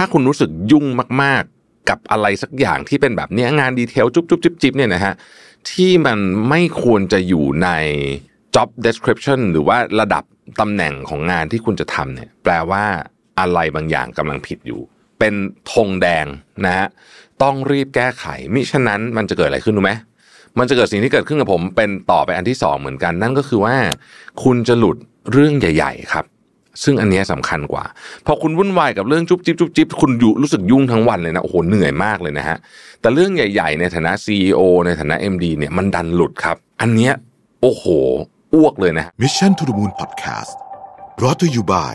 ถ้าคุณรู้สึกยุ่งมากๆ กับอะไรสักอย่างที่เป็นแบบเนี้ยงานดีเทลจุ๊บจุ๊บจิ๊บจิ๊บเนี่ยนะฮะที่มันไม่ควรจะอยู่ใน job description หรือว่าระดับตำแหน่งของงานที่คุณจะทำเนี่ยแปลว่าอะไรบางอย่างกำลังผิดอยู่ เป็นธงแดงนะฮะต้องรีบแก้ไขมิฉะนั้นมันจะเกิดอะไรขึ้นรู้ไหมมันจะเกิดสิ่งที่เกิดขึ้นกับผมเป็นต่อไปอันที่สองเหมือนกัน นั่นก็คือว่า คุณจะหลุดเรื่องใหญ่ ๆ ครับ ซึ่งอันนี้สำคัญกว่า พอคุณวุ่นวายกับเรื่องจุ๊บจิ๊บจุ๊บจิ๊บคุณอยู่รู้สึกยุ่งทั้งวันเลยนะโอ้โหเหนื่อยมากเลยนะฮะแต่เรื่องใหญ่ๆในฐานะ CEO ในฐานะ MD เนี่ยมันดันหลุดครับ อันเนี้ยโอ้โหอ้วกเลยนะฮะ Mission to the Moon Podcast brought to you by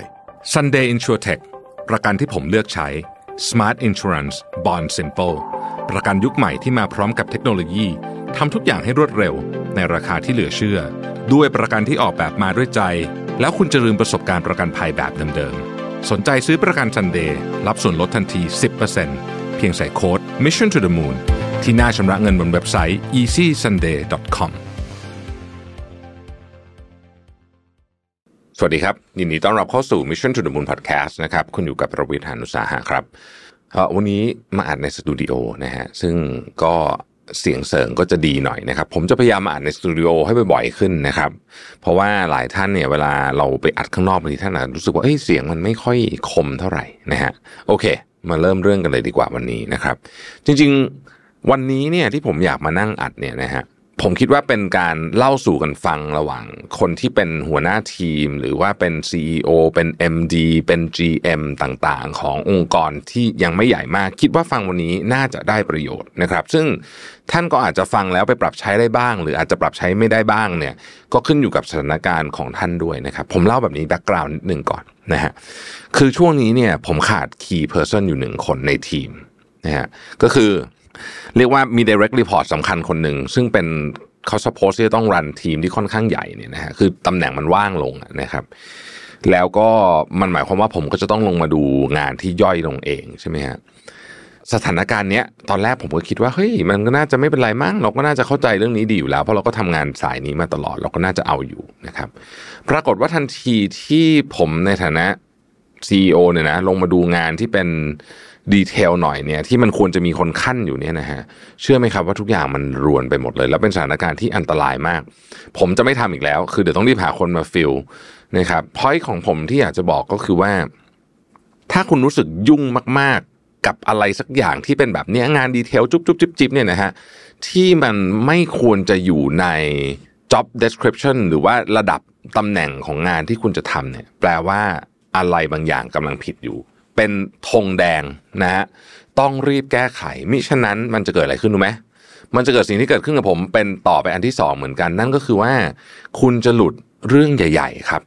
Sunday InsurTech ประกันที่ผมเลือกใช้ Smart Insurance Bond Simple ประกันยุคใหม่ที่มาพร้อมกับเทคโนโลยีทำทุกอย่างให้รวดเร็ว ในราคาที่เหลือเชื่อ ด้วยประกันที่ออกแบบมาด้วยใจ แล้วคุณจะลืมประสบการณ์ประกันภัยแบบเดิมๆ สนใจซื้อประกัน Sunday รับส่วนลดทันที 10%เพียงใส่โค้ด Mission to the Moon ที่หน้าชำระเงินบนเว็บไซต์ easysunday.com สวัสดีครับ ยินดีต้อนรับเข้าสู่ Mission to the Moon Podcast นะครับ คุณอยู่กับประวิทยานุสาหะครับวันนี้มาอัดในสตูดิโอนะฮะ ซึ่งก็ เสียงเสริงก็จะดีหน่อยนะครับ ผมจะพยายามมาอัดในสตูดิโอให้บ่อยๆขึ้นนะครับ เพราะว่าหลายท่านเนี่ยเวลาเราไปอัดข้างนอกบางทีท่านอาจรู้สึกว่าเอ้ยเสียงมันไม่ค่อยคมเท่าไหร่นะฮะโอเค มาเริ่มเรื่องกันเลยดีกว่าวันนี้นะครับ จริงๆ วันนี้เนี่ยที่ผมอยากมานั่งอัดเนี่ยนะฮะ ผมคิดว่าเป็นการเล่าสู่กันฟังระหว่างคนที่เป็นหัวหน้าทีม หรือว่าเป็น CEO เป็น MD เป็น GM ต่างๆ ขององค์กรที่ยังไม่ใหญ่มาก คิดว่าฟังวันนี้น่าจะได้ประโยชน์นะครับ ซึ่งท่านก็อาจจะฟังแล้วไปปรับใช้ได้บ้าง หรืออาจจะปรับใช้ไม่ได้บ้างเนี่ยก็ขึ้นอยู่กับสถานการณ์ของท่านด้วยนะครับ ผมเล่าแบบนี้แบ็กกราวน์นิดหนึ่งก่อนนะฮะคือช่วงนี้เนี่ยผมขาด key person อยู่หนึ่งคนในทีมนะฮะก็คือ เรียกว่ามี direct report สำคัญคนหนึ่งซึ่งเป็นเขา suppose ที่จะต้องรันทีมที่ค่อนข้างใหญ่เนี่ยนะฮะคือตำแหน่งมันว่างลงนะครับ แล้วก็มันหมายความว่าผมก็จะต้องลงมาดูงานที่ย่อยลงเองใช่ไหมฮะสถานการณ์เนี้ยตอนแรกผมก็คิดว่าเฮ้ยมันก็น่าจะไม่เป็นไรมั้งเราก็น่าจะเข้าใจเรื่องนี้ดีอยู่แล้วเพราะเราก็ทำงานสายนี้มาตลอดเราก็น่าจะเอาอยู่นะครับ ปรากฏว่าทันทีที่ผมในฐานะ CEO เนี่ยนะลงมาดูงานที่เป็น ดีเทลหน่อยเนี่ยที่มันควรจะมีคนขั้นอยู่เนี่ยนะฮะเชื่อไหมครับว่าทุกอย่างมันรวนไปหมดเลย แล้วเป็นสถานการณ์ที่อันตรายมาก ผมจะไม่ทำอีกแล้ว คือเดี๋ยวต้องรีบหาคนมาฟิลนะครับพอยของผมที่อยากจะบอกก็คือว่า ถ้าคุณรู้สึกยุ่งมากๆ กับอะไรสักอย่างที่เป็นแบบนี้งานดีเทลจุ๊บจุ๊บจิ๊บจิ๊บเนี่ยนะฮะที่มันไม่ควรจะอยู่ใน job description หรือว่าระดับตำแหน่งของงานที่คุณจะทำเนี่ย แปลว่าอะไรบางอย่างกำลังผิดอยู่ เป็นธงแดงนะฮะต้องรีบแก้ไขมิฉะนั้นมันจะเกิดอะไรขึ้นรู้ไหมมันจะเกิดสิ่งที่เกิดขึ้นกับผมเป็นต่อไปอันที่สองเหมือนกัน นั่นก็คือว่า คุณจะหลุดเรื่องใหญ่ ๆ ครับ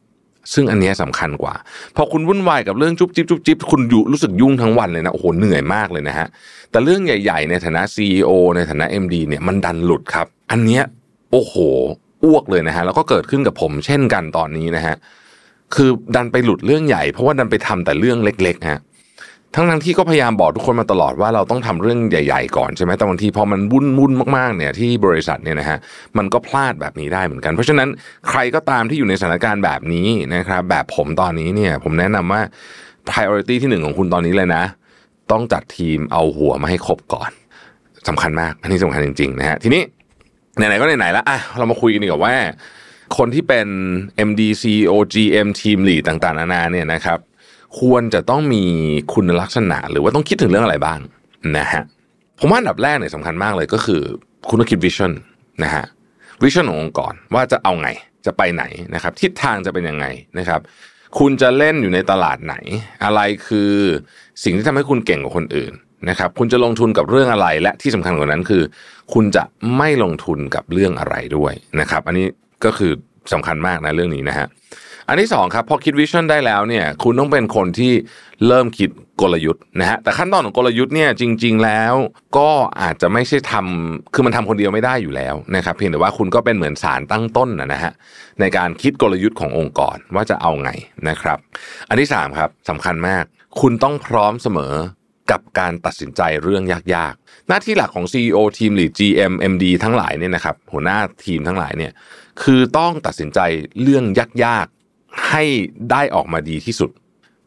ซึ่งอันนี้สำคัญกว่าพอคุณวุ่นวายกับเรื่องจุ๊บจิ๊บจุ๊บจิ๊บคุณอยู่รู้สึกยุ่งทั้งวันเลยนะโอ้โหเหนื่อยมากเลยนะฮะแต่เรื่องใหญ่ ๆ ในฐานะ CEO ในฐานะ MD เนี่ยมันดันหลุดครับ อันเนี้ยโอ้โหอ้วกเลยนะฮะแล้วก็เกิดขึ้นกับผมเช่นกันตอนนี้นะฮะ คือดันไปหลุดเรื่องใหญ่เพราะว่าดันไปทำแต่เรื่องเล็กๆฮะทั้งทั้งที่ก็พยายามบอกทุกคนมาตลอดว่าเราต้องทำเรื่องใหญ่ ๆ ก่อนใช่ไหมแต่บางทีพอมันวุ่นวุ่นมากๆเนี่ยที่บริษัทเนี่ยนะฮะมันก็พลาดแบบนี้ได้เหมือนกัน เพราะฉะนั้นใครก็ตามที่อยู่ในสถานการณ์แบบนี้นะครับแบบผมตอนนี้เนี่ยผมแนะนำว่า priority ที่หนึ่งของคุณตอนนี้เลยนะ ต้องจัดทีมเอาหัวมาให้ครบก่อนสำคัญมากอันนี้สำคัญจริงๆนะฮะทีนี้ไหนๆก็ไหนๆแล้วอะเรามาคุยกันดีกว่าว่า คนที่เป็น MD CEO GM Team Lead ต่างๆนานาเนี่ยนะครับ ควรจะต้องมีคุณลักษณะ หรือว่าต้องคิดถึงเรื่องอะไรบ้างนะฮะผมว่าอันดับแรกเนี่ยสำคัญมากเลยก็คือ คุณต้องคิดวิชั่นนะฮะวิชั่นขององค์กรว่าจะเอาไงจะไปไหนนะครับ ทิศทางจะเป็นยังไงนะครับ คุณจะเล่นอยู่ในตลาดไหน อะไรคือสิ่งที่ทำให้คุณเก่งกว่าคนอื่นนะครับ คุณจะลงทุนกับเรื่องอะไรและที่สำคัญกว่านั้นคือ คุณจะไม่ลงทุนกับเรื่องอะไรด้วยนะครับ อันนี้ ก็คือสำคัญมากนะเรื่องนี้นะฮะอันที่สองครับพอคิดวิชั่นได้แล้วเนี่ยคุณต้องเป็นคนที่เริ่มคิดกลยุทธ์นะฮะแต่ขั้นตอนของกลยุทธ์เนี่ยจริง ๆ แล้วก็อาจจะไม่ใช่ทำคือมันทำคนเดียวไม่ได้อยู่แล้วนะครับเพียงแต่ว่าคุณก็เป็นเหมือนสารตั้งต้นนะฮะในการคิดกลยุทธ์ขององค์กรว่าจะเอาไงนะครับ อันที่สามครับสำคัญมาก คุณต้องพร้อมเสมอ กับการตัดสินใจเรื่องยากๆ หน้าที่หลักของ CEO ทีมหรือ GM MD ทั้งหลายเนี่ยนะครับหัวหน้าทีมทั้งหลายเนี่ยคือต้องตัดสินใจเรื่องยากๆให้ได้ออกมาดีที่สุด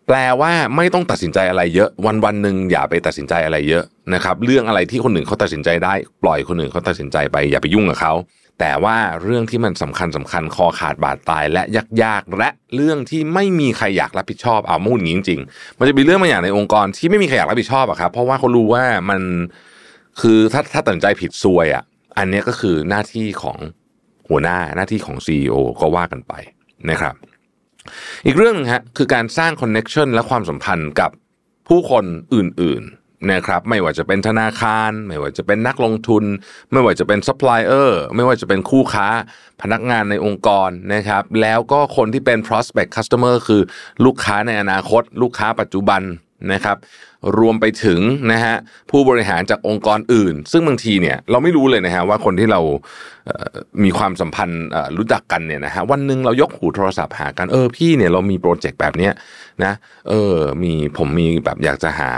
แปลว่าไม่ต้องตัดสินใจอะไรเยอะวันวันหนึ่งอย่าไปตัดสินใจอะไรเยอะนะครับเรื่องอะไรที่คนอื่นเขาตัดสินใจได้ ปล่อยคนอื่นเขาตัดสินใจไปอย่าไปยุ่งกับเขา แต่ว่าเรื่องที่มันสำคัญสำคัญคอขาดบาดตายและยากๆ และเรื่องที่ไม่มีใครอยากรับผิดชอบเอาพูดอย่างนี้จริงๆมันจะมีเรื่องบางอย่างในองค์กรที่ไม่มีใครอยากรับผิดชอบอะครับ เพราะว่าเขารู้ว่ามันคือถ้าถ้าตัดสินใจผิดซวยอะอันนี้ก็คือหน้าที่ของหัวหน้าหน้าที่ของ CEO ก็ว่ากันไปนะครับ อีกเรื่องนึงฮะคือการสร้าง connection และความสัมพันธ์กับผู้คนอื่น นะครับไม่ว่าจะเป็นธนาคาร ไม่ว่าจะเป็นนักลงทุน ไม่ว่าจะเป็นซัพพลายเออร์ไม่ว่าจะเป็นคู่ค้าพนักงานในองค์กรนะครับแล้วก็คนที่เป็น prospect customer คือลูกค้าในอนาคต ลูกค้าปัจจุบัน นะครับ รวมไปถึงนะฮะผู้บริหารจากองค์กรอื่น ซึ่งบางทีเนี่ยเราไม่รู้เลยนะฮะว่าคนที่เรามีความสัมพันธ์รู้จักกันเนี่ยนะฮะวันหนึ่งเรายกหูโทรศัพท์หากันเออพี่เนี่ยเรามีโปรเจกต์แบบเนี้ยนะเออมีผมมีแบบอยากจะหา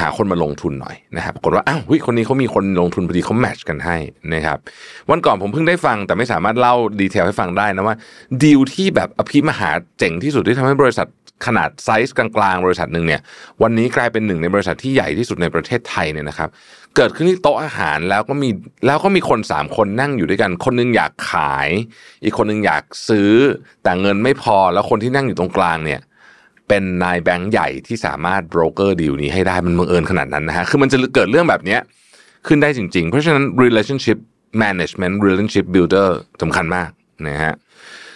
หาคนมาลงทุนหน่อยนะครับปรากฏว่าอ้าวคนนี้เขามีคนลงทุนพอดีเขาแมทช์กันให้นะครับวันก่อนผมเพิ่งได้ฟังแต่ไม่สามารถเล่าดีเทลให้ฟังได้นะว่าดีลที่แบบอภิมหาเจ๋งที่สุดที่ทำให้บริษัท ขนาดไซส์กลางๆ บริษัทหนึ่งเนี่ยวันนี้กลายเป็นหนึ่งในบริษัทที่ใหญ่ที่สุดในประเทศไทยเนี่ยนะครับเกิดขึ้นที่โต๊ะอาหารแล้วก็มีแล้วก็มีคนสามคนนั่งอยู่ด้วยกัน คนนึงอยากขาย อีกคนนึงอยากซื้อแต่เงินไม่พอแล้วคนที่นั่งอยู่ตรงกลางเนี่ยเป็นนายแบงค์ใหญ่ที่สามารถ broker deal นี้ให้ได้มันบังเอิญขนาดนั้นนะฮะคือมันจะเกิดเรื่องแบบนี้ขึ้นได้จริง ๆ เพราะฉะนั้น relationship management relationship builder สำคัญมากนะฮะ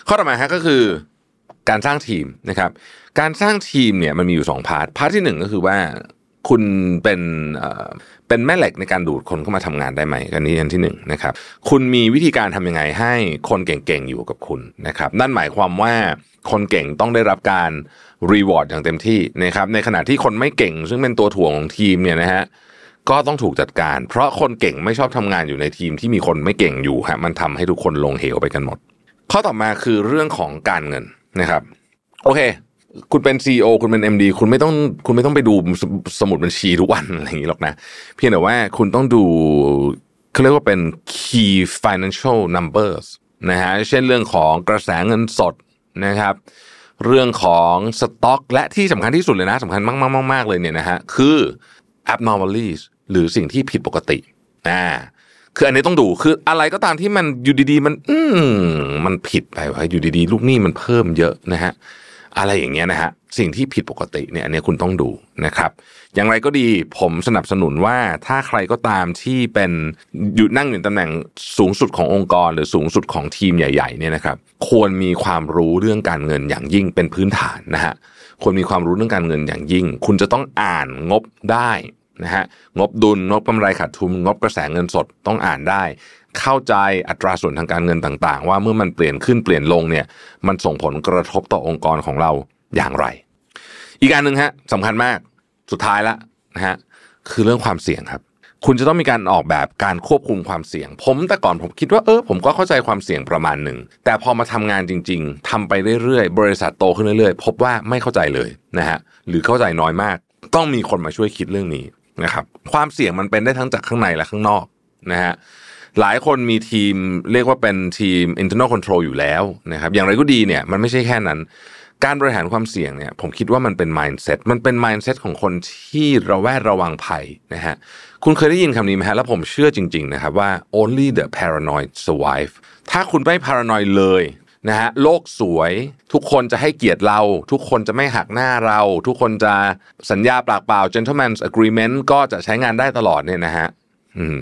ข้อต่อมาฮะก็คือ การสร้างทีมนะครับ การสร้างทีมเนี่ยมันมีอยู่สอง part part ที่หนึ่งก็คือว่าคุณเป็นเป็นแม่เหล็กในการดูดคนเข้ามาทำงานได้ไหมอันนี้อันที่หนึ่งนะครับคุณมีวิธีการทำยังไงให้คนเก่งๆอยู่กับคุณนะครับนั่นหมายความว่าคนเก่งต้องได้รับการ reward อย่างเต็มที่นะครับในขณะที่คนไม่เก่ง ซึ่งเป็นตัวถ่วงของทีมเนี่ยนะฮะก็ต้องถูกจัดการ เพราะคนเก่งไม่ชอบทำงานอยู่ในทีมที่มีคนไม่เก่งอยู่ฮะมันทำให้ทุกคนลงเหวไปกันหมด ข้อต่อมาคือเรื่องของการเงิน นะครับ โอเค คุณเป็น CEO คุณเป็น MD คุณไม่ต้องคุณไม่ต้องไปดูสมุดบัญชีทุกวันอะไรอย่างนี้หรอกนะ เพียงแต่ว่าคุณต้องดูเขาเรียกว่าเป็น key financial numbers นะฮะเช่นเรื่องของกระแสเงินสดนะครับ เรื่องของสต็อกและที่สำคัญที่สุดเลยนะสำคัญมากๆมากๆเลยเนี่ยนะฮะคือ abnormalities หรือสิ่งที่ผิดปกติอ่า คืออันนี้ต้องดูคืออะไรก็ตามที่มันอยู่ดีๆ มัน อืมันผิดไปว่าอยู่ดีๆ ลูกหนี้มันเพิ่มเยอะนะฮะอะไรอย่างเงี้ยนะฮะสิ่งที่ผิดปกติเนี่ยอันนี้คุณต้องดูนะครับ อย่างไรก็ดีผมสนับสนุนว่าถ้าใครก็ตามที่เป็นอยู่นั่งอยู่ตำแหน่งสูงสุดขององค์กร หรือสูงสุดของทีมใหญ่ๆเนี่ยนะครับ ควรมีความรู้เรื่องการเงินอย่างยิ่งเป็นพื้นฐานนะฮะควรมีความรู้เรื่องการเงินอย่างยิ่ง คุณจะต้องอ่านงบได้ นะฮะงบดุลงบกำไรขาดทุน งบกระแสเงินสดต้องอ่านได้ เข้าใจอัตราส่วนทางการเงินต่างๆ ว่าเมื่อมันเปลี่ยนขึ้นเปลี่ยนลงเนี่ยมันส่งผลกระทบต่อองค์กรของเราอย่างไร อีกการหนึ่งฮะสำคัญมากสุดท้ายละนะฮะคือเรื่องความเสี่ยงครับ คุณจะต้องมีการออกแบบการควบคุมความเสี่ยง ผมแต่ก่อนผมคิดว่าเออผมก็เข้าใจความเสี่ยงประมาณหนึ่งแต่พอมาทำงานจริง ๆทำไปเรื่อยๆ บริษัทโตขึ้นเรื่อยๆ พบว่าไม่เข้าใจเลยนะฮะหรือเข้าใจน้อยมาก ต้องมีคนมาช่วยคิดเรื่องนี้ นะครับความเสี่ยงมันเป็นได้ทั้งจากข้างในและข้างนอกนะฮะหลายคนมีทีมเรียกว่าเป็นทีม internal control อยู่แล้วนะครับอย่างไรก็ดีเนี่ยมันไม่ใช่แค่นั้น การบริหารความเสี่ยงเนี่ยผมคิดว่ามันเป็น mindset มันเป็น mindset ของคนที่ระแวดระวังภัยนะฮะคุณเคยได้ยินคำนี้ไหมฮะแล้วผมเชื่อจริงๆนะครับว่า only the paranoid survive ถ้าคุณไม่ paranoid เลย นะฮะโลกสวย ทุกคนจะให้เกียรติเรา ทุกคนจะไม่หักหน้าเรา ทุกคนจะสัญญาปากเปล่า gentleman's agreement ก็จะใช้งานได้ตลอดเนี่ยนะฮะอืม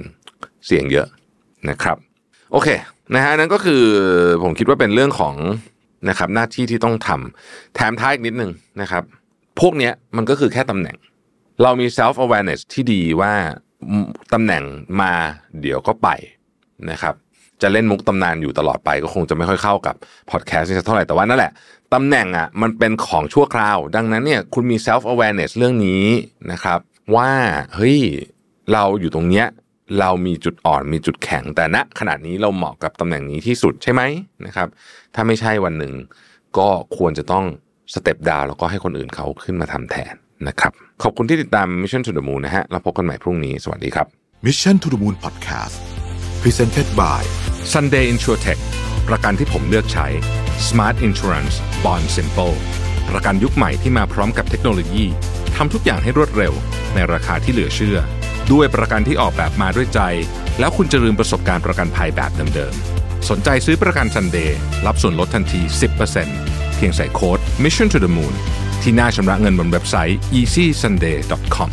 เสี่ยงเยอะนะครับ โอเคนะฮะนั่นก็คือผมคิดว่าเป็นเรื่องของนะครับหน้าที่ที่ต้องทำแถมท้ายอีกนิดนึงนะครับ พวกเนี้ยมันก็คือแค่ตำแหน่ง เรามี self awareness ที่ดีว่าตำแหน่งมาเดี๋ยวก็ไปนะครับ จะเล่นมุกตำนานอยู่ตลอดไปก็คงจะไม่ค่อยเข้ากับพอดแคสต์นี่เท่าไหร่แต่ว่านั่นแหละตำแหน่งอะมันเป็นของชั่วคราว ดังนั้นเนี่ยคุณมี self awareness เรื่องนี้นะครับ ว่าเฮ้ยเราอยู่ตรงเนี้ยเรามีจุดอ่อนมีจุดแข็ง แต่ณขณะนี้เราเหมาะกับตำแหน่งนี้ที่สุดใช่ไหมนะครับ ถ้าไม่ใช่วันหนึ่งก็ควรจะต้อง step down แล้วก็ให้คนอื่นเขาขึ้นมาทำแทนนะครับ ขอบคุณที่ติดตาม Mission to the Moon นะฮะเราพบกันใหม่พรุ่งนี้ สวัสดีครับ Mission to the Moon Podcast Presented by Sunday Insurtech ประกันที่ผมเลือกใช้ Smart Insurance Bond Simple ประกันยุคใหม่ที่มาพร้อมกับเทคโนโลยีทำทุกอย่างให้รวดเร็ว ในราคาที่เหลือเชื่อ ด้วยประกันที่ออกแบบมาด้วยใจ แล้วคุณจะลืมประสบการณ์ประกันภัยแบบเดิมๆ สนใจซื้อประกันซันเดย์รับส่วนลดทันที 10%เพียงใส่โค้ด mission to the moon ที่หน้าชำระเงินบนเว็บไซต์ easysunday.com